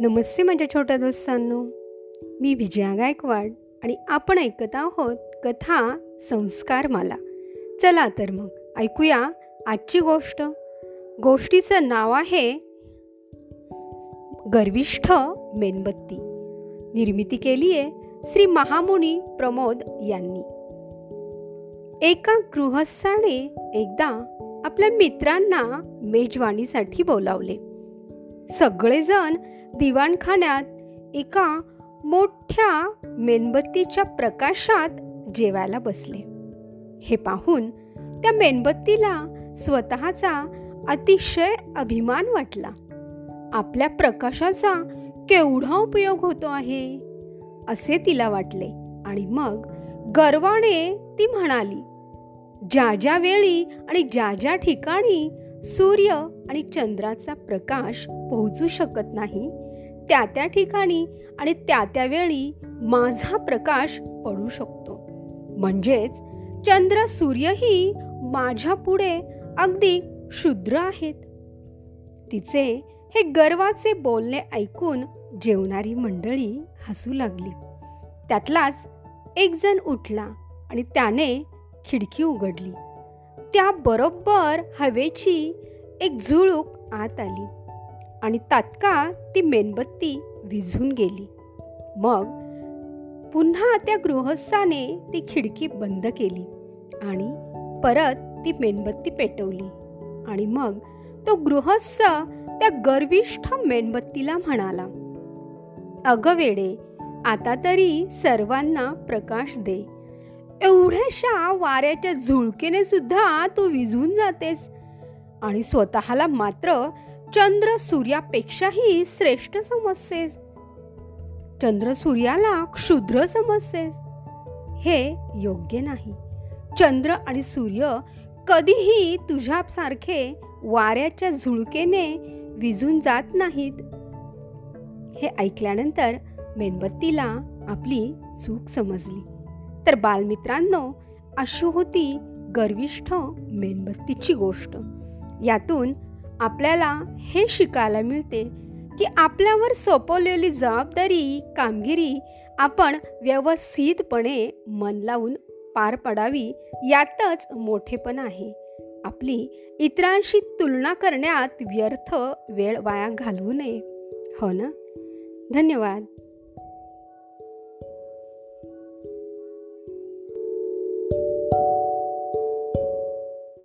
नमस्ते माझ्या छोट्या दोस्तांनो. मी विजया गायकवाड आणि आपण ऐकत आहोत कथा संस्कार माला. चला तर मग ऐकूया आजची गोष्ट. गोष्टीचं नाव आहे गर्विष्ठ मेणबत्ती. निर्मिती केली आहे श्री महामुनी प्रमोद यांनी. एका गृहस्थाने एकदा आपल्या मित्रांना मेजवानीसाठी बोलावले. सगळेजण दिवाणखान्यात एका मोठ्या मेणबत्तीच्या प्रकाशात जेवायला बसले. हे पाहून त्या मेणबत्तीला स्वतःचा अतिशय अभिमान वाटला. आपल्या प्रकाशाचा केवढा उपयोग होतो आहे? असे तिला वाटले आणि मग गर्वाने ती म्हणाली ज्या ज्या वेळी आणि ज्या ज्या ठिकाणी सूर्य आणि चंद्राचा प्रकाश पोहोचू शकत नाही. त्या त्या ठिकाणी आणि त्या त्या वेळी माझा प्रकाश पडू शकतो. म्हणजेच चंद्र सूर्यही माझ्या पुढे अगदी शुद्र आहेत. तिचे हे गर्वाचे बोलणे ऐकून जेवणारी मंडळी हसू लागली. त्यातलाच एक जण उठला आणि त्याने खिडकी उघडली. त्या बरोबर हवेची एक झुळूक आत आली आणि तात्काळ ती मेणबत्ती विझून गेली. मग पुन्हा त्या गृहस्थाने ती खिडकी बंद केली आणि परत ती मेणबत्ती पेटवली आणि मग तो गृहस्थ त्या गर्विष्ठ मेणबत्तीला म्हणाला अगं वेडे आता तरी सर्वांना प्रकाश दे. एवढ्याशा वाऱ्याच्या झुळकेने सुद्धा तू विझून जातेस. आणि स्वतःला मात्र चंद्र सूर्यापेक्षाही श्रेष्ठ समजतेस. चंद्र सूर्याला क्षुद्र समजतेस. हे योग्य नाही. चंद्र आणि सूर्य कधीही तुझ्यासारखे वाऱ्याच्या झुळकेने विझून जात नाहीत. हे ऐकल्यानंतर मेणबत्तीला आपली चूक समजली. तर बालमित्रांनो अशी होती गर्विष्ठ मेणबत्तीची गोष्ट. यातून आपल्याला हे शिकायला मिळते की आपल्यावर सोपवलेली जबाबदारी कामगिरी आपण व्यवस्थितपणे मन लावून पार पडावी यातच मोठेपण आहे. आपली इतरांशी तुलना करण्यात व्यर्थ वेळ वाया घालवू नये. हो ना? धन्यवाद.